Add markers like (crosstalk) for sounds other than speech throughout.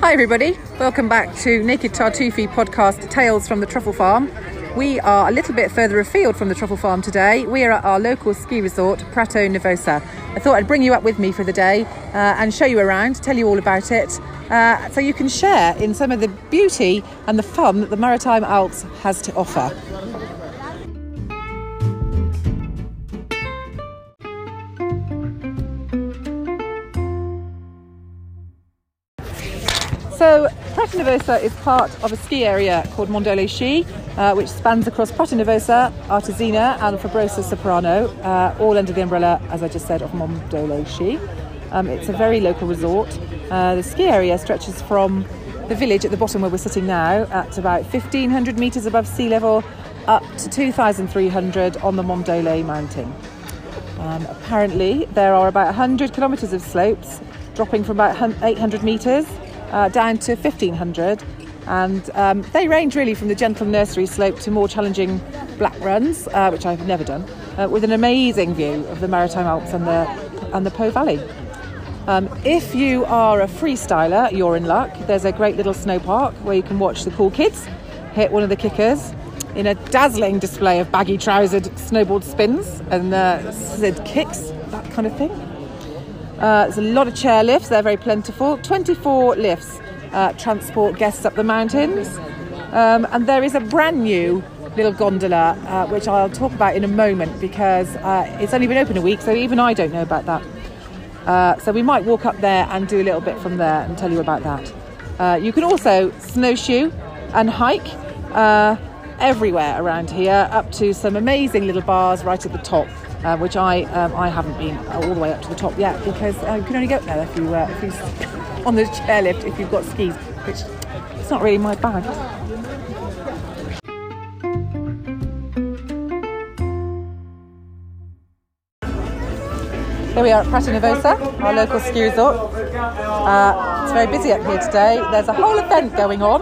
Hi, everybody. Welcome back to Naked Tartufi podcast Tales from the Truffle Farm. We are a little bit further afield from the Truffle Farm today. We are at our local ski resort, Prato Nervosa. I thought I'd bring you up with me for the day uh, and show you around, tell you all about it, uh, so you can share in some of the beauty and the fun that the Maritime Alps has to offer. So, Nervosa is part of a ski area called Mondolo Sci, uh, which spans across Prato Nervosa, Artesina, and Frabosa Soprana, uh, all under the umbrella, as I just said, of Mondolo Sci. Um, it's a very local resort. Uh, the ski area stretches from the village at the bottom where we're sitting now at about 1500 metres above sea level up to 2300 on the Mondolo mountain. Um, apparently, there are about 100 kilometres of slopes dropping from about 800 metres uh, down to 1500 and um, they range really from the gentle nursery slope to more challenging black runs, uh, which I've never done, uh, with an amazing view of the Maritime Alps and the and the Po Valley. Um, if you are a freestyler, you're in luck. There's a great little snow park where you can watch the cool kids hit one of the kickers in a dazzling display of baggy trousered snowboard spins and uh, kicks, that kind of thing. Uh, there's a lot of chair lifts, they're very plentiful. 24 lifts uh, transport guests up the mountains. Um, and there is a brand new little gondola, uh, which I'll talk about in a moment because uh, it's only been open a week, so even I don't know about that. Uh, so we might walk up there and do a little bit from there and tell you about that. You can also snowshoe and hike everywhere around here, up to some amazing little bars right at the top uh, which I um, I haven't been all the way up to the top yet because uh, you can only go up there if you uh, if you (laughs) on the chairlift if you've got skis, which it's not really my bag. Here we are at Prato Nervosa, our local ski resort. Uh, it's very busy up here today. There's a whole event going on.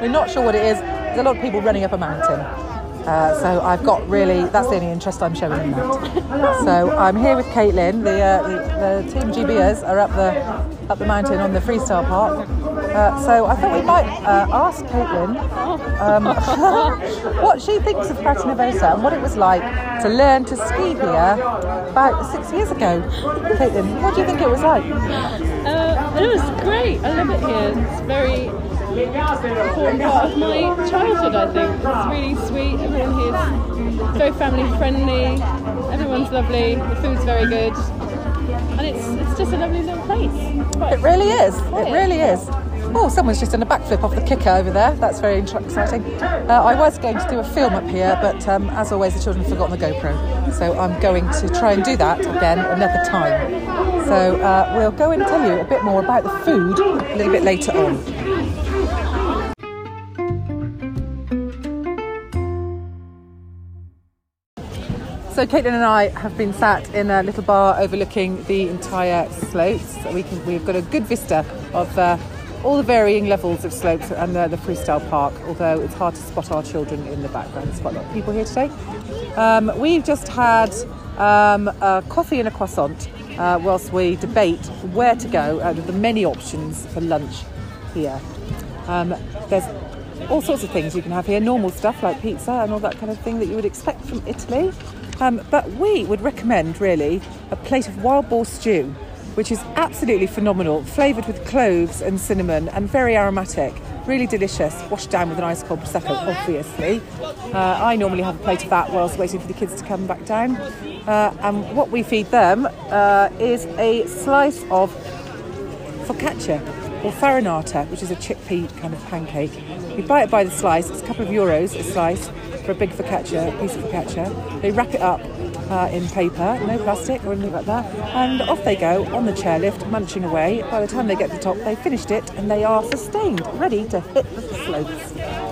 We're not sure what it is. There's a lot of people running up a mountain. Uh, so I've got really, that's the only interest I'm showing in that. So I'm here with Caitlin. The, uh, the, the, Team GBers are up the, up the mountain on the freestyle park. Uh, so I thought we might uh, ask Caitlin um, (laughs) what she thinks of Nervosa and what it was like to learn to ski here about six years ago. Caitlin, what do you think it was like? Uh, it was great. I love it here. It's very important part of my childhood, I think. It's really sweet, everyone here is very family friendly, everyone's lovely, the food's very good, and it's, it's just a lovely little place. Quite it really is, it really is. Oh, someone's just done a backflip off the kicker over there. That's very exciting. Uh, I was going to do a film up here, but um, as always, the children have forgotten the GoPro. So I'm going to try and do that again another time. So uh, we'll go and tell you a bit more about the food a little bit later on. So Caitlin and I have been sat in a little bar overlooking the entire slopes. we can, we've got a good vista of uh, all the varying levels of slopes and the, the, freestyle park, although it's hard to spot our children in the background. There's quite a lot of people here today. Um, we've just had um, a coffee and a croissant uh, whilst we debate where to go out of the many options for lunch here. Um, there's all sorts of things you can have here, normal stuff like pizza and all that kind of thing that you would expect from Italy. Um, but we would recommend really a plate of wild boar stew, which is absolutely phenomenal, flavoured with cloves and cinnamon and very aromatic. Really delicious, washed down with an ice cold prosecco, obviously. Uh, I normally have a plate of that whilst waiting for the kids to come back down. Uh, and what we feed them uh, is a slice of focaccia or farinata, which is a chickpea kind of pancake. You buy it by the slice, it's a couple of euros a slice for a big focaccia, a piece of focaccia. They wrap it up uh, in paper, no plastic or anything like that, and off they go on the chairlift, munching away. By the time they get to the top, they've finished it and they are sustained, ready to hit the slopes.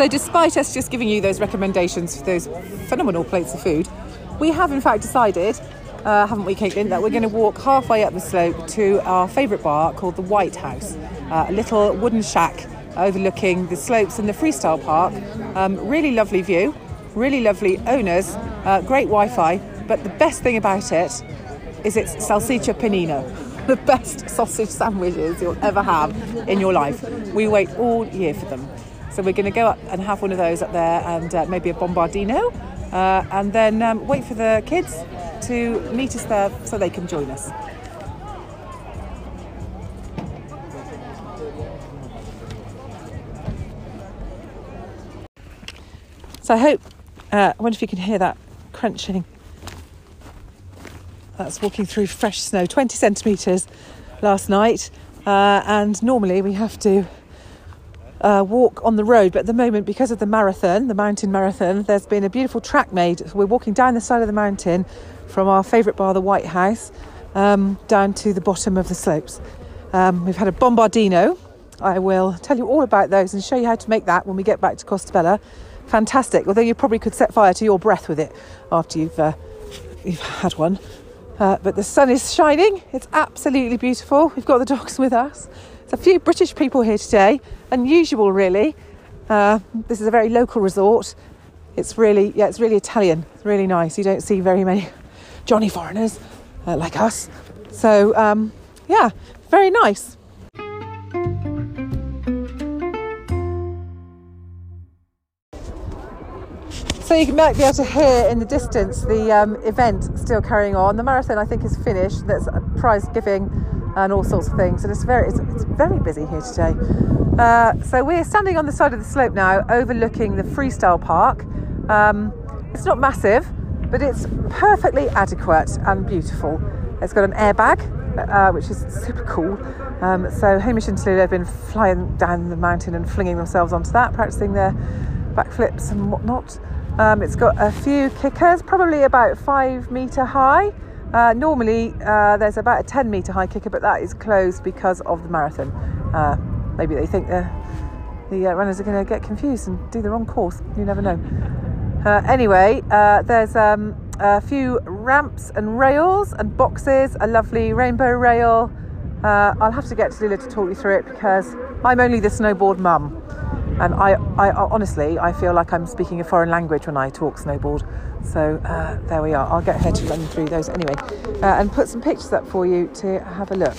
So, despite us just giving you those recommendations for those phenomenal plates of food, we have in fact decided uh, haven't we, Caitlin, that we're going to walk halfway up the slope to our favourite bar called the White House, uh, a little wooden shack overlooking the slopes and the freestyle park. Um, really lovely view. really lovely owners, uh, great Wi Fi, but the best thing about it is it's salsiccia panino. (laughs) The best sausage sandwiches you'll ever have in your life. We wait all year for them. So we're going to go up and have one of those up there and uh, maybe a bombardino uh, and then um, wait for the kids to meet us there so they can join us. So I hope, uh, I wonder if you can hear that crunching. That's walking through fresh snow, 20 centimetres last night. Uh, and normally we have to uh, walk on the road, but at the moment, because of the marathon, the mountain marathon, there's been a beautiful track made. So we're walking down the side of the mountain from our favourite bar, the White House, um, down to the bottom of the slopes. Um, we've had a bombardino. I will tell you all about those and show you how to make that when we get back to Costabella. Fantastic, although you probably could set fire to your breath with it after you've, uh, you've had one. Uh, but the sun is shining, it's absolutely beautiful. We've got the dogs with us. There's a few British people here today, unusual really. Uh, this is a very local resort. It's really, yeah, it's really Italian. It's really nice. You don't see very many Johnny foreigners uh, like us. So, um, yeah, very nice. So you might be able to hear in the distance the um, event still carrying on. The marathon, I think, is finished. A prize giving and all sorts of things, and it's very it's, it's very busy here today. Uh, so we're standing on the side of the slope now, overlooking the freestyle park. Um, it's not massive, but it's perfectly adequate and beautiful. It's got an airbag, uh, which is super cool. Um, so Hamish and Tallulah have been flying down the mountain and flinging themselves onto that, practicing their backflips and whatnot. Um, it's got a few kickers, probably about five metre high. Uh, normally, uh, there's about a 10 metre high kicker, but that is closed because of the marathon. Uh, maybe they think the, the uh, runners are going to get confused and do the wrong course. You never know. Uh, anyway, uh, there's um, a few ramps and rails and boxes, a lovely rainbow rail. I'll have to get Tallulah to talk you through it because I'm only the snowboard mum. And I, I honestly, I feel like I'm speaking a foreign language when I talk snowboard. So uh, there we are. I'll get her to run through those anyway uh, and put some pictures up for you to have a look.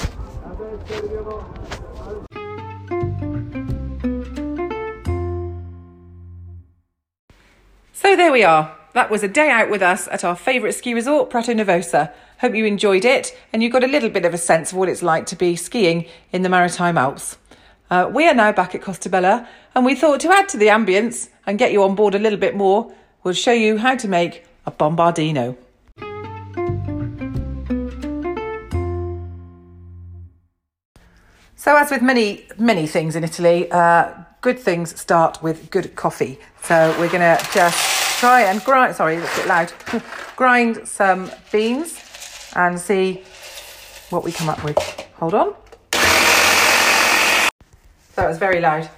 So there we are. That was a day out with us at our favourite ski resort, Prato Nervosa. Hope you enjoyed it and you got a little bit of a sense of what it's like to be skiing in the Maritime Alps. Uh, we are now back at Costabella and we thought to add to the ambience and get you on board a little bit more, we'll show you how to make a bombardino. So, as with many, many things in Italy, uh, good things start with good coffee. So, we're going to just try and grind, sorry, a bit loud, (laughs) grind some beans and see what we come up with. Hold on. That was very loud.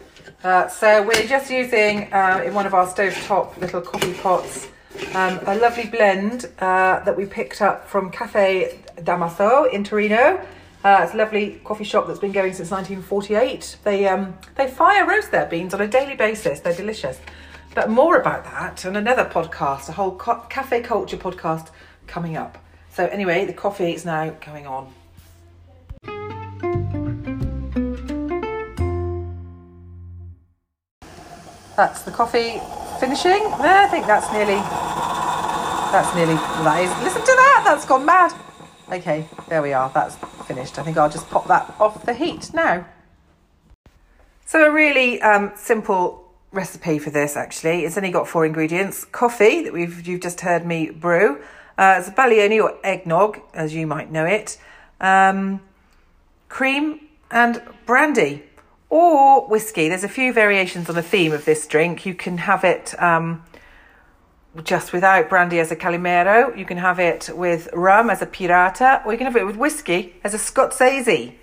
Uh, so we're just using uh, in one of our stovetop little coffee pots um, a lovely blend uh, that we picked up from Cafe Damaso in Torino. Uh, it's a lovely coffee shop that's been going since 1948. They um, they fire roast their beans on a daily basis. They're delicious. But more about that and another podcast, a whole cafe culture podcast coming up. So anyway, the coffee is now going on. That's the coffee finishing. I think that's nearly, that's nearly, that is, listen to that, that's gone mad. Okay, there we are, that's finished. I think I'll just pop that off the heat now. So a really um, simple recipe for this actually. It's only got four ingredients. Coffee that we've you've just heard me brew. Uh, it's Baglioni or eggnog, as you might know it. Um, cream and brandy or whiskey. There's a few variations on the theme of this drink. You can have it um, just without brandy as a calimero. You can have it with rum as a pirata, or you can have it with whiskey as a scozzese,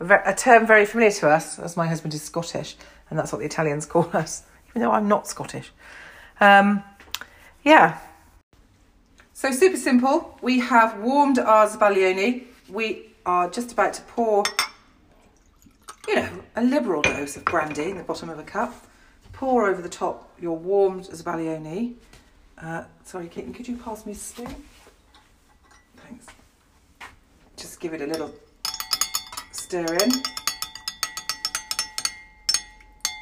a term very familiar to us, as my husband is Scottish, and that's what the Italians (laughs) call us, even though I'm not Scottish. Um, yeah. So super simple. We have warmed our zabaglione. We are just about to pour you know, a liberal dose of brandy in the bottom of a cup. Pour over the top your warmed zabaglione. Uh, sorry, Caitlin, could you pass me a spoon? Thanks. Just give it a little stir in.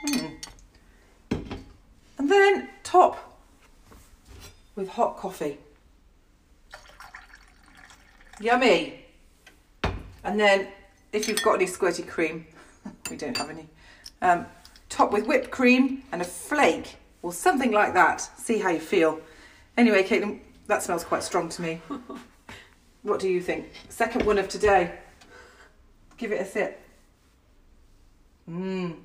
Mm. And then top with hot coffee. Yummy. And then if you've got any squirty cream, we don't have any, um, top with whipped cream and a flake or something like that. See how you feel. Anyway, Caitlin, that smells quite strong to me. (laughs) what do you think? Second one of today. Give it a sip. Mmm.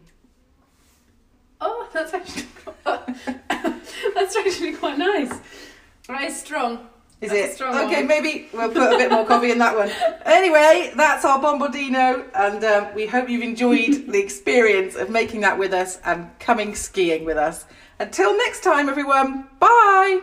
Oh, that's actually (laughs) (laughs) that's actually quite nice. Very strong. Is That's it? strong okay, one. maybe we'll put a bit more coffee in that one. (laughs) Anyway, that's our bombardino, and um, we hope you've enjoyed (laughs) the experience of making that with us and coming skiing with us. Until next time, everyone, bye!